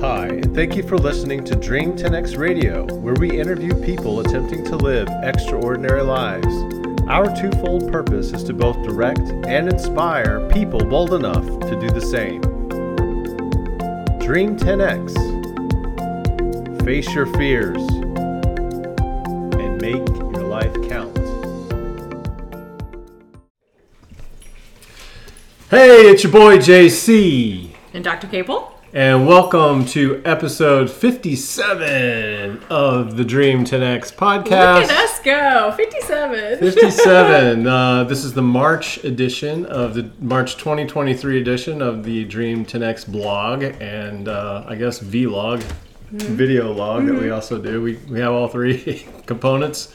Hi, and thank you for listening to Dream 10X Radio, where we interview people attempting to live extraordinary lives. Our twofold purpose is to both direct and inspire people bold enough to do the same. Dream 10X. Face your fears and make your life count. Hey, it's your boy JC. And Dr. Capel? And welcome to episode 57 of the Dream 10X podcast. Look at us go. 57. 57. Uh, this is the March edition of the March 2023 edition of the Dream 10X blog and uh, I guess vlog, video log that we also do. We, we have all three components.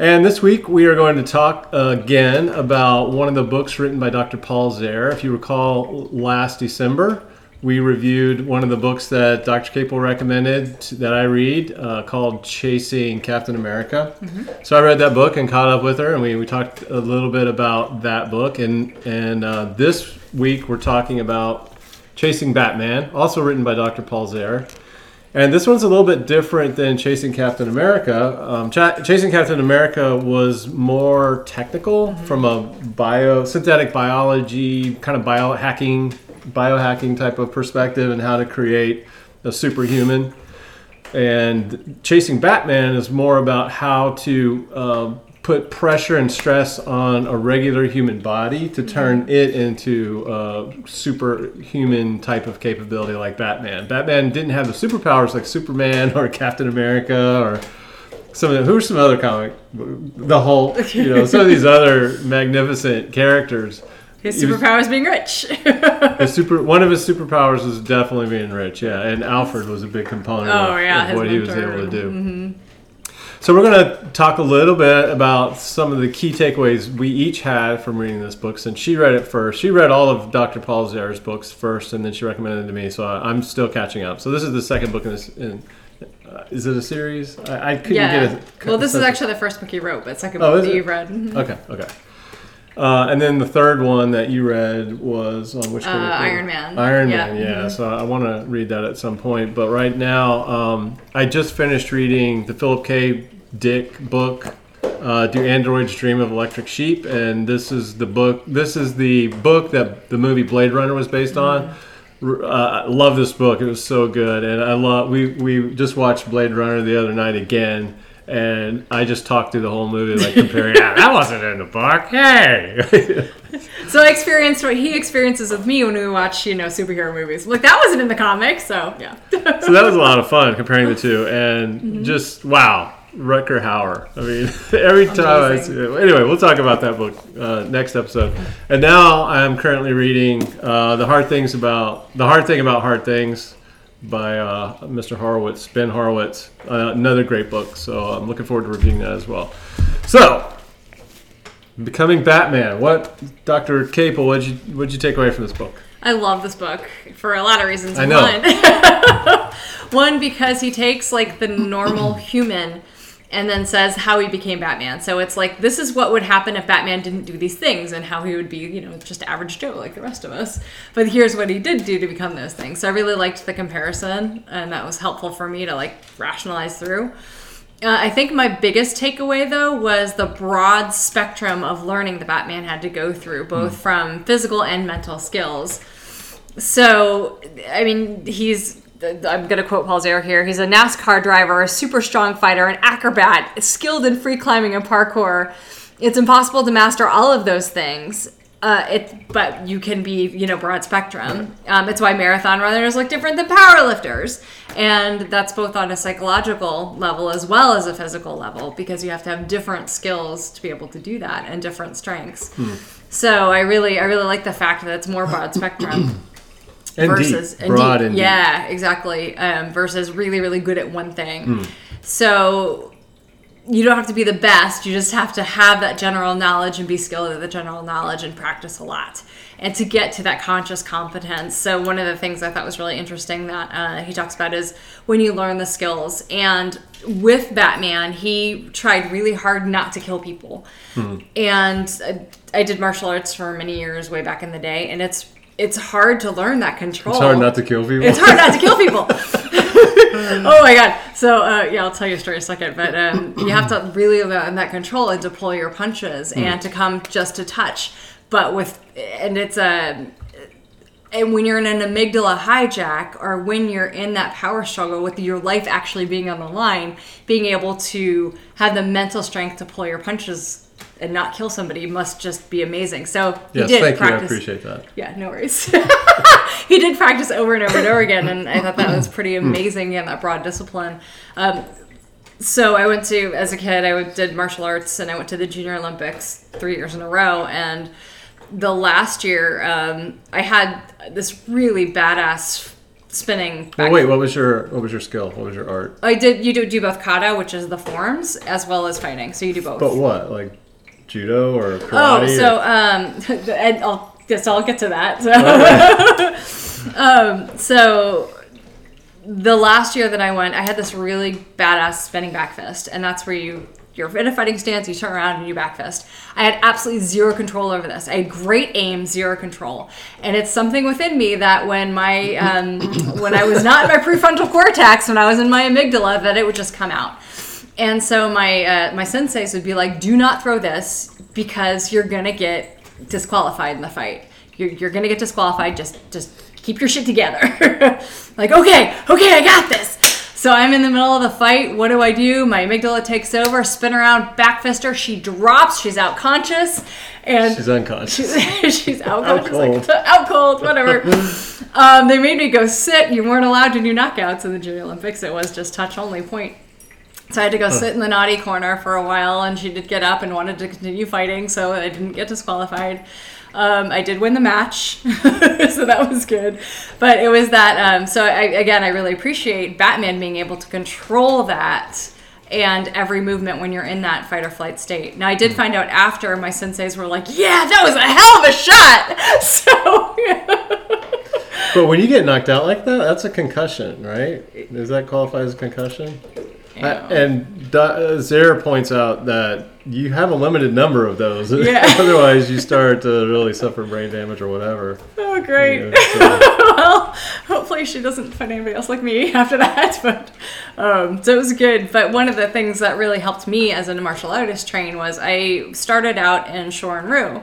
And this week we are going to talk again about one of the books written by Dr. Paul Zehr. If you recall, last December we reviewed one of the books that Dr. Capel recommended that I read uh, called Chasing Captain America. So I read that book and caught up with her, and we, we talked a little bit about that book. And, and uh, this week we're talking about Chasing Batman, also written by Dr. Paul Zehr. And this one's a little bit different than Chasing Captain America. Um, Cha- Chasing Captain America was more technical from a bio synthetic biology kind of biohacking biohacking type of perspective and how to create a superhuman. And Chasing Batman is more about how to uh, put pressure and stress on a regular human body to turn it into a superhuman type of capability like Batman. Batman didn't have the superpowers like Superman or Captain America or some of the, who are some other comic the Hulk, you know, some of these other magnificent characters. His superpower is being rich. His super one of his superpowers was definitely being rich, yeah, and Alfred was a big component Oh, of, yeah, of what he was able to do. So we're going to talk a little bit about some of the key takeaways we each had from reading this book. Since she read it first, she read all of Dr. Paul Zehr's books first, and then she recommended it to me. So I- I'm still catching up. So this is the second book in this. In, uh, is it a series? I, I couldn't yeah. get a. well, this is actually the first book he wrote, but second Oh, book that it? you've read. Mhm. Okay, okay. Uh, and then the third one that you read was on which Uh? Iron Man. Iron Yeah, Man, yeah. mhm. So I want to read that at some point. But right now, um, I just finished reading the Philip K. Dick book, uh, "Do Androids Dream of Electric Sheep?" And this is the book. This is the book that the movie Blade Runner was based on. Uh, I love this book. It was so good, and I love. We we just watched Blade Runner the other night again. And I just talked through the whole movie, like comparing. yeah, that wasn't in the book. Hey, So I experienced what he experiences with me when we watch, you know, superhero movies. Like, that wasn't in the comics, so yeah. so that was a lot of fun comparing the two, and just wow, Rutger Hauer. I mean, every time I see it. Anyway, we'll talk about that book uh, next episode. And now I am currently reading uh, the hard things about the hard thing about hard things by uh, Mr. Horowitz, Ben Horowitz. Uh, another great book. So I'm looking forward to reviewing that as well. So. Becoming Batman. What, Doctor Capel? What'd you what'd you take away from this book? I love this book for a lot of reasons. I know. One, one because he takes like the normal human and then says how he became Batman. So it's like this is what would happen if Batman didn't do these things and how he would be, you know, just average Joe like the rest of us. But here's what he did do to become those things. So I really liked the comparison and that was helpful for me to like rationalize through. Uh, I think my biggest takeaway, though, was the broad spectrum of learning the Batman had to go through, both from physical and mental skills. So, I mean, he's. I'm going to quote Paul Zehr here. He's a NASCAR driver, a super strong fighter, an acrobat, skilled in free climbing and parkour. It's impossible to master all of those things. Uh, it, but you can be, you know, broad spectrum. Um, it's why marathon runners look different than powerlifters, and that's both on a psychological level as well as a physical level because you have to have different skills to be able to do that and different strengths. So I really, I really like the fact that it's more broad spectrum And versus deep, broad and deep. yeah, exactly. Um, versus really, really good at one thing. So you don't have to be the best. You just have to have that general knowledge and be skilled at the general knowledge and practice a lot. And to get to that conscious competence. So, one of the things I thought was really interesting that uh, he talks about is when you learn the skills. And with Batman, he tried really hard not to kill people. And I, I did martial arts for many years way back in the day. And it's it's hard to learn that control. It's hard not to kill people. It's hard not to kill people. oh my god! So uh, yeah, I'll tell you a story in a second. But um, you have to really learn that control and deploy your punches and to come just to touch. But with and it's a and when you're in an amygdala hijack or when you're in that power struggle with your life actually being on the line, being able to have the mental strength to pull your punches and not kill somebody must just be amazing. So he yes, did thank practice. you. I appreciate that. Yeah, no worries. he did practice over and over and over again, and I thought that was pretty amazing and that broad discipline. Um, so I went to, as a kid, I did martial arts, and I went to the Junior Olympics three years in a row, and the last year um, I had this really badass spinning. Well, wait. What was your what was your skill? What was your art? I did. You do do both kata, which is the forms, as well as fighting. So you do both. But what? Like judo or karate? Oh, so um, and I'll guess I'll get to that. So, um, so the last year that I went, I had this really badass spinning back fist, and that's where you you're in a fighting stance, you turn around and you back fist. I had absolutely zero control over this. I had great aim, zero control, and it's something within me that when my um, when I was not in my prefrontal cortex, when I was in my amygdala, that it would just come out. And so my uh, my senseis would be like, "Do not throw this because you're gonna get disqualified in the fight. You're, you're gonna get disqualified. Just just keep your shit together." like, okay, okay, I got this. So I'm in the middle of the fight. What do I do? My amygdala takes over, spin around, back fist her. She drops. She's out conscious, and She's unconscious. she's out, Out cold. like, out cold, whatever. um, they made me go sit. You weren't allowed to do knockouts in the Junior Olympics. It was just touch only point. So I had to go sit in the naughty corner for a while, and she did get up and wanted to continue fighting, so I didn't get disqualified. Um, I did win the match, so that was good. But it was that. Um, so I, again, I really appreciate Batman being able to control that and every movement when you're in that fight or flight state. Now I did find out after my senseis were like, "Yeah, that was a hell of a shot." So But when you get knocked out like that, that's a concussion, right? Does that qualify as a concussion? I- and uh, Zara points out that you have a limited number of those. Yeah. Otherwise, you start to really suffer brain damage or whatever. oh, great. You know, so- well, hopefully she doesn't find anybody else like me after that. But um, so it was good. But one of the things that really helped me as a martial artist train was I started out in Shorin Ryu,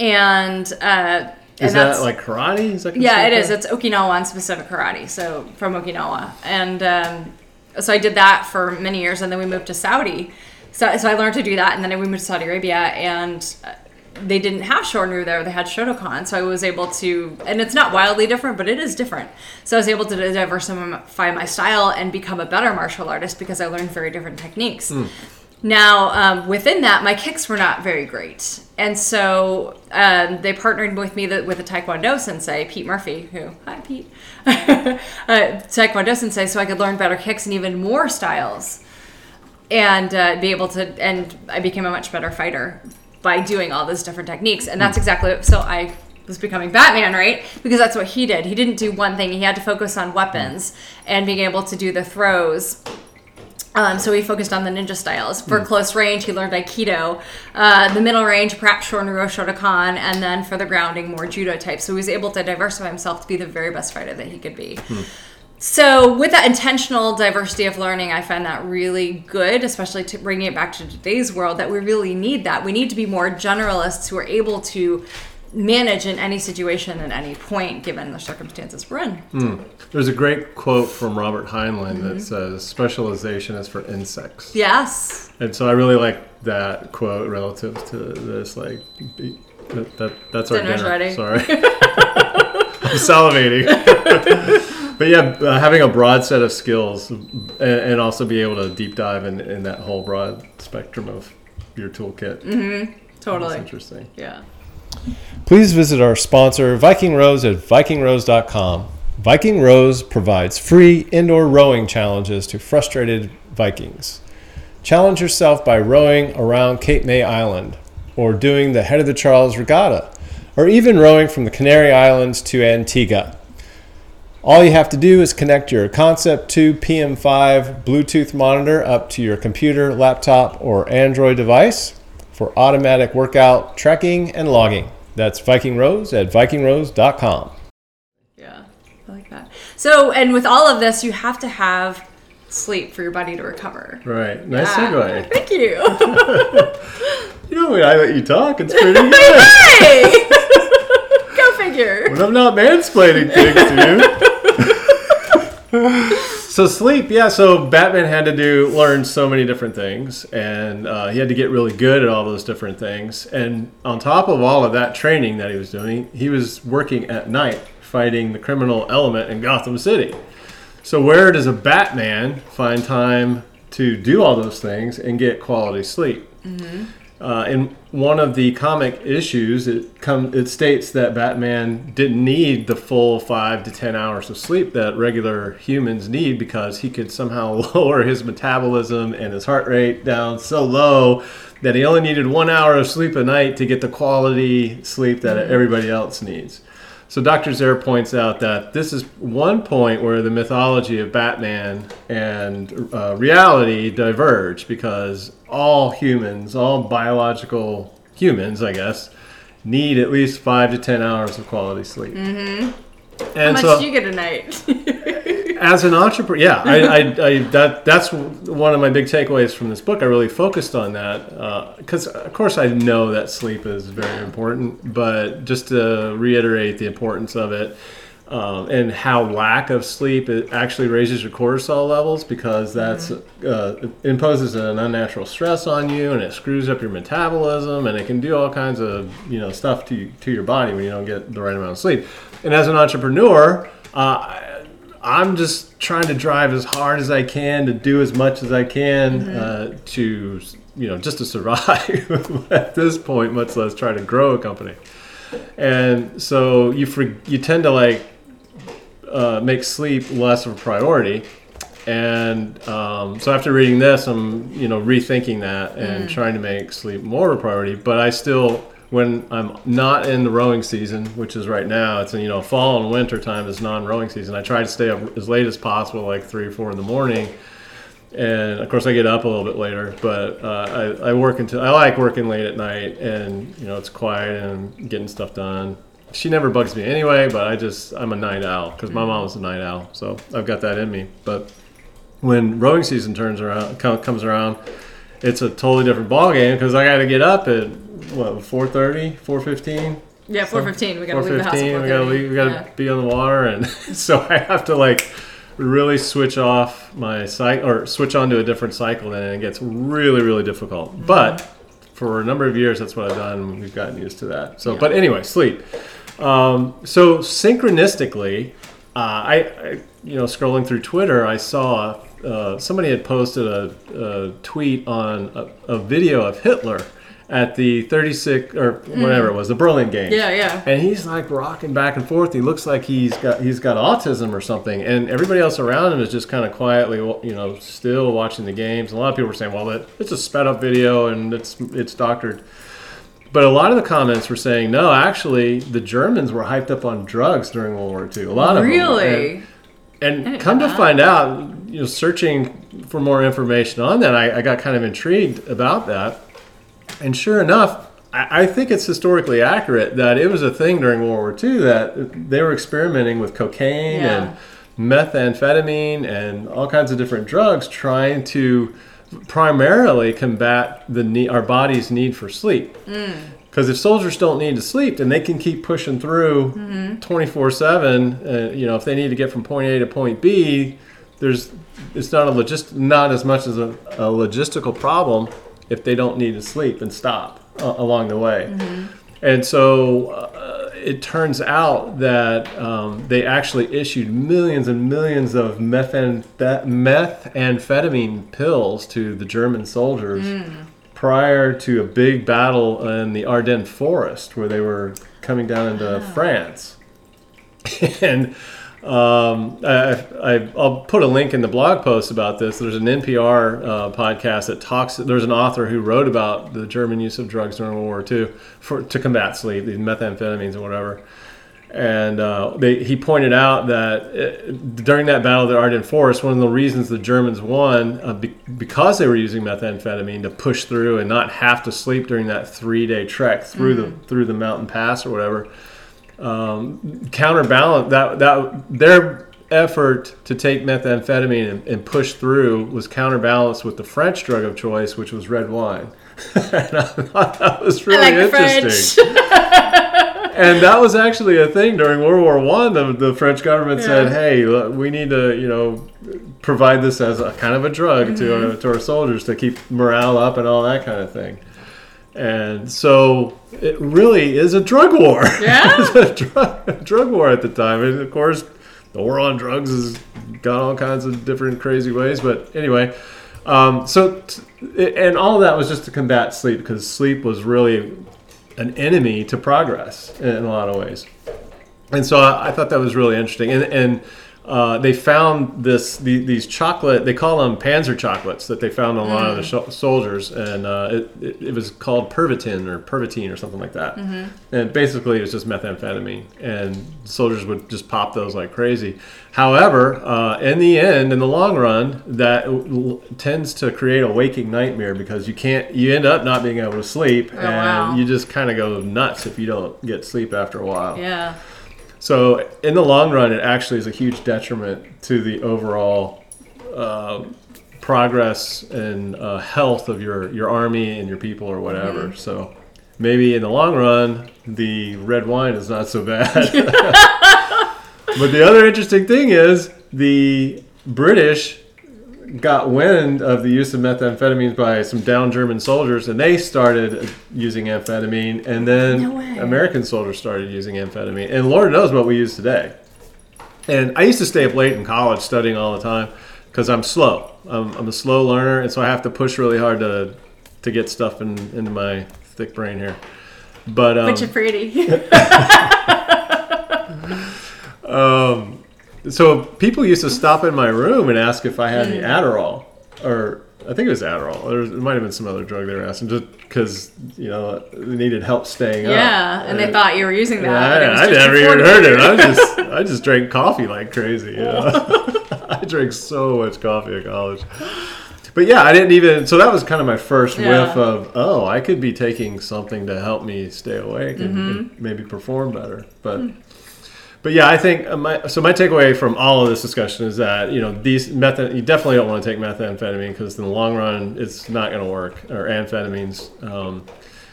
and uh, is and that like karate? Is that yeah, it considered. It's Okinawa and specific karate. So from Okinawa, and um, so I did that for many years, and then we moved to Saudi. So, so I learned to do that, and then we moved to Saudi Arabia, and uh, they didn't have Shorin there; they had Shotokan. So I was able to, and it's not wildly different, but it is different. So I was able to diversify my style and become a better martial artist because I learned very different techniques. Now, um, within that, my kicks were not very great. And so um, they partnered with me the, with a Taekwondo sensei, Pete Murphy, who, hi, Pete, uh, Taekwondo sensei, so I could learn better kicks and even more styles and uh, be able to, and I became a much better fighter by doing all those different techniques. And that's exactly, so I was becoming Batman, right? Because that's what he did. He didn't do one thing, he had to focus on weapons and being able to do the throws. Um, so he focused on the ninja styles. For close range, he learned Aikido. Uh, the middle range, perhaps Shorin-ryu Shotokan, and then for the grounding, more judo type. So he was able to diversify himself to be the very best fighter that he could be. So with that intentional diversity of learning, I find that really good, especially to bringing it back to today's world. That we really need that. We need to be more generalists who are able to manage in any situation at any point, given the circumstances we're in. There's a great quote from Robert Heinlein Mm-hmm. that says, "Specialization is for insects." Yes. And so I really like that quote relative to this. Like, that, that that's our dinner. ready. Sorry, I'm salivating. but yeah, uh, having a broad set of skills and, and also be able to deep dive in, in that whole broad spectrum of your toolkit. Mm-hmm. That's Totally. interesting. Yeah. Please visit our sponsor, Viking Rose, at vikingrose.com. Viking Rose provides free indoor rowing challenges to frustrated Vikings. Challenge yourself by rowing around Cape May Island, or doing the Head of the Charles Regatta, or even rowing from the Canary Islands to Antigua. All you have to do is connect your Concept 2 PM5 Bluetooth monitor up to your computer, laptop, or Android device for automatic workout tracking and logging. That's Viking Rose at vikingrose.com. Yeah, I like that. So, and with all of this, you have to have sleep for your body to recover. Right. Nice Yeah. segue. Thank you. You know, when I let you talk, it's pretty good. hey! Go figure. when I'm not mansplaining things to you. So sleep, yeah. So Batman had to do learn so many different things, and uh, he had to get really good at all those different things. And on top of all of that training that he was doing, he was working at night fighting the criminal element in Gotham City. So where does a Batman find time to do all those things and get quality sleep? Uh, in one of the comic issues, it come it states that Batman didn't need the full five to ten hours of sleep that regular humans need because he could somehow lower his metabolism and his heart rate down so low that he only needed one hour of sleep a night to get the quality sleep that everybody else needs. So Dr. Zehr points out that this is one point where the mythology of Batman and uh, reality diverge because all humans, all biological humans, I guess, need at least five to ten hours of quality sleep. Mm-hmm. How much so, do you get a night? as an entrepreneur, yeah, I, I, I, that that's one of my big takeaways from this book. I really focused on that because, of course, I know that sleep is very important, but just to reiterate the importance of it. Um, and how lack of sleep it actually raises your cortisol levels because that's uh, imposes an unnatural stress on you and it screws up your metabolism and it can do all kinds of you know stuff to to your body when you don't get the right amount of sleep. And as an entrepreneur, uh, I'm just trying to drive as hard as I can to do as much as I can uh, to, you know, just to survive at this point, much less try to grow a company. And so you for, you tend to like uh, make sleep less of a priority. And um, so after reading this, I'm you know rethinking that and trying to make sleep more of a priority. But I still, when I'm not in the rowing season, which is right now, it's you know fall and winter time is non-rowing season. I try to stay up as late as possible, like three or four in the morning. And of course, I get up a little bit later, but uh, I, I work until I like working late at night, and you know it's quiet and getting stuff done. She never bugs me anyway, but I just I'm a night owl because my mom was a night owl, so I've got that in me. But when rowing season turns around comes around it's a totally different ball game because i got to get up at what 4.30 4.15 yeah, four fifteen. We gotta leave the house. At 4.15 we gotta 4:30. leave we gotta Yeah. be on the water and so i have to like really switch off my cycle or switch on to a different cycle and it gets really really difficult Mm-hmm. but for a number of years that's what i've done and we've gotten used to that so Yeah. but anyway sleep um, so synchronistically, uh, I, I, you know, scrolling through Twitter, I saw uh, somebody had posted a, a tweet on a, a video of Hitler at the 36 or whatever it was, the Berlin game. Yeah, yeah. And he's like rocking back and forth. He looks like he's got he's got autism or something. And everybody else around him is just kind of quietly, you know, still watching the games. And A lot of people were saying, "Well, it, it's a sped up video and it's it's doctored." But a lot of the comments were saying, no, actually, the Germans were hyped up on drugs during World War II. A lot of them. Really? And, and come to that. find out, you know, searching for more information on that, I, I got kind of intrigued about that. And sure enough, I, I think it's historically accurate that it was a thing during World War II that they were experimenting with cocaine Yeah. and methamphetamine and all kinds of different drugs, trying to primarily combat the need, our body's need for sleep. Because if soldiers don't need to sleep, then they can keep pushing through 24 seven. Uh, you know, if they need to get from point A to point B, there's it's not a logist not as much as a, a logistical problem if they don't need to sleep and stop uh, along the way. And so uh, it turns out that um, they actually issued millions and millions of methamphetamine pills to the German soldiers prior to a big battle in the Ardennes forest where they were coming down into France. and um, I, I, I'll put a link in the blog post about this. There's an NPR uh, podcast that talks. There's an author who wrote about the German use of drugs during World War II for to combat sleep, these methamphetamines and whatever. And uh, they, he pointed out that uh, during that battle of the Ardennes Forest, one of the reasons the Germans won, uh, be- because they were using methamphetamine to push through and not have to sleep during that three-day trek through the through the mountain pass or whatever, um, counterbalance that that their effort to take methamphetamine and, and push through was counterbalanced with the French drug of choice, which was red wine. and I thought that was really like interesting. and that was actually a thing during World War One. The, the French government said, "Hey, look, we need to, you know, provide this as a kind of a drug to our, to our soldiers to keep morale up and all that kind of thing." And so it really is a drug war. Yeah? it's a drug, a drug war at the time, and of course, the war on drugs has got all kinds of different crazy ways. But anyway, um, so t- and all of that was just to combat sleep because sleep was really an enemy to progress in a lot of ways. And so I, I thought that was really interesting. And, and uh, they found this the, these chocolate they call them Panzer chocolates that they found on a lot of the sh- soldiers, and uh, it, it, it was called Pervitin or Pervitin or something like that. And basically, it was just methamphetamine, and soldiers would just pop those like crazy. However, uh, in the end, in the long run, that l- tends to create a waking nightmare because you can't you end up not being able to sleep, and wow. you just kind of go nuts if you don't get sleep after a while. Yeah. So in the long run, it actually is a huge detriment to the overall uh, progress and uh, health of your your army and your people or whatever. So maybe in the long run, the red wine is not so bad. but the other interesting thing is the British got wind of the use of methamphetamines by some down German soldiers, and they started using amphetamine, and then No. American soldiers started using amphetamine, and Lord knows what we use today. And I used to stay up late in college studying all the time because I'm slow. I'm, I'm a slow learner, and so I have to push really hard to to get stuff in, into my thick brain here. But um, But you're pretty. um, so people used to stop in my room and ask if I had any Adderall, or I think it was Adderall. Or it might have been some other drug they were asking, just because you know they needed help staying up. yeah. And they thought you were using that. it was I, I never even heard it. I just I just drank coffee like crazy. You know? I drank so much coffee at college. But yeah, I didn't even. So that was kind of my first Yeah. whiff of oh, I could be taking something to help me stay awake and, Mm-hmm. and maybe perform better. But but yeah, I think uh, my so my takeaway from all of this discussion is that you know these meth you definitely don't want to take methamphetamine because in the long run it's not going to work or amphetamines, um,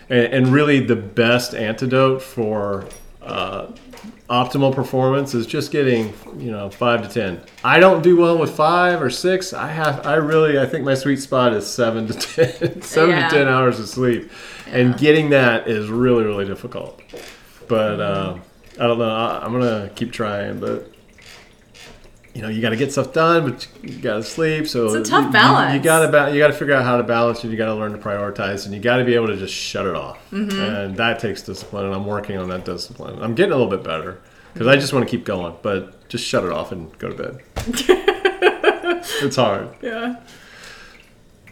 and, and really the best antidote for uh, optimal performance is just getting you know five to ten. I don't do well with five or six. I have I really I think my sweet spot is seven to ten, seven Yeah. to ten hours of sleep, and getting that is really really difficult. But uh, I don't know. I, I'm gonna keep trying, but. You know, you got to get stuff done, but you got to sleep. So It's a tough you- you- balance. You, got to ba- you got to figure out how to balance, and you got to learn to prioritize, and you got to be able to just shut it off. Mm-hmm. And that takes discipline, and I'm working on that discipline. I'm getting a little bit better because I just want to keep going, but just shut it off and go to bed. it's hard. yeah.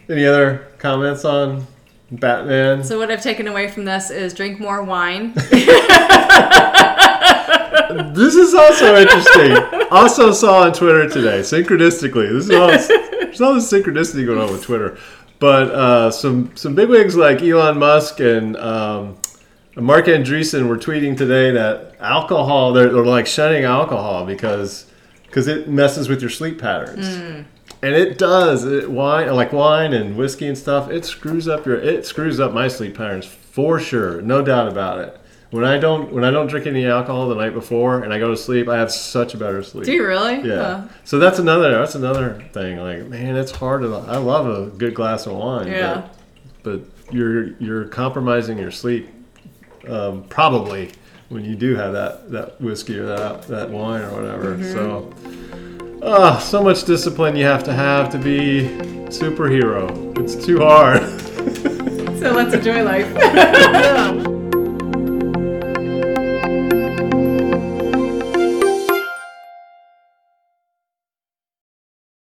Any other comments on Batman? So what I've taken away from this is drink more wine. this is also interesting. also saw on Twitter today, synchronistically. This is all there's all this synchronicity going on with Twitter. But uh, some some bigwigs like Elon Musk and um, Marc Andreessen were tweeting today that alcohol they're, they're like shunning alcohol because because it messes with your sleep patterns. And it does. It, wine, like wine and whiskey and stuff, it screws up your. It screws up my sleep patterns for sure, no doubt about it. When I don't, when I don't drink any alcohol the night before and I go to sleep, I have such a better sleep. Do you really? Yeah. Uh, So that's another. That's another thing. Like, man, it's hard to. I love a good glass of wine. Yeah. But, but you're you're compromising your sleep, um, probably when you do have that that whiskey or that that wine or whatever. Mm-hmm. So. Ah, so much discipline you have to have to be superhero. It's too hard. so let's enjoy life.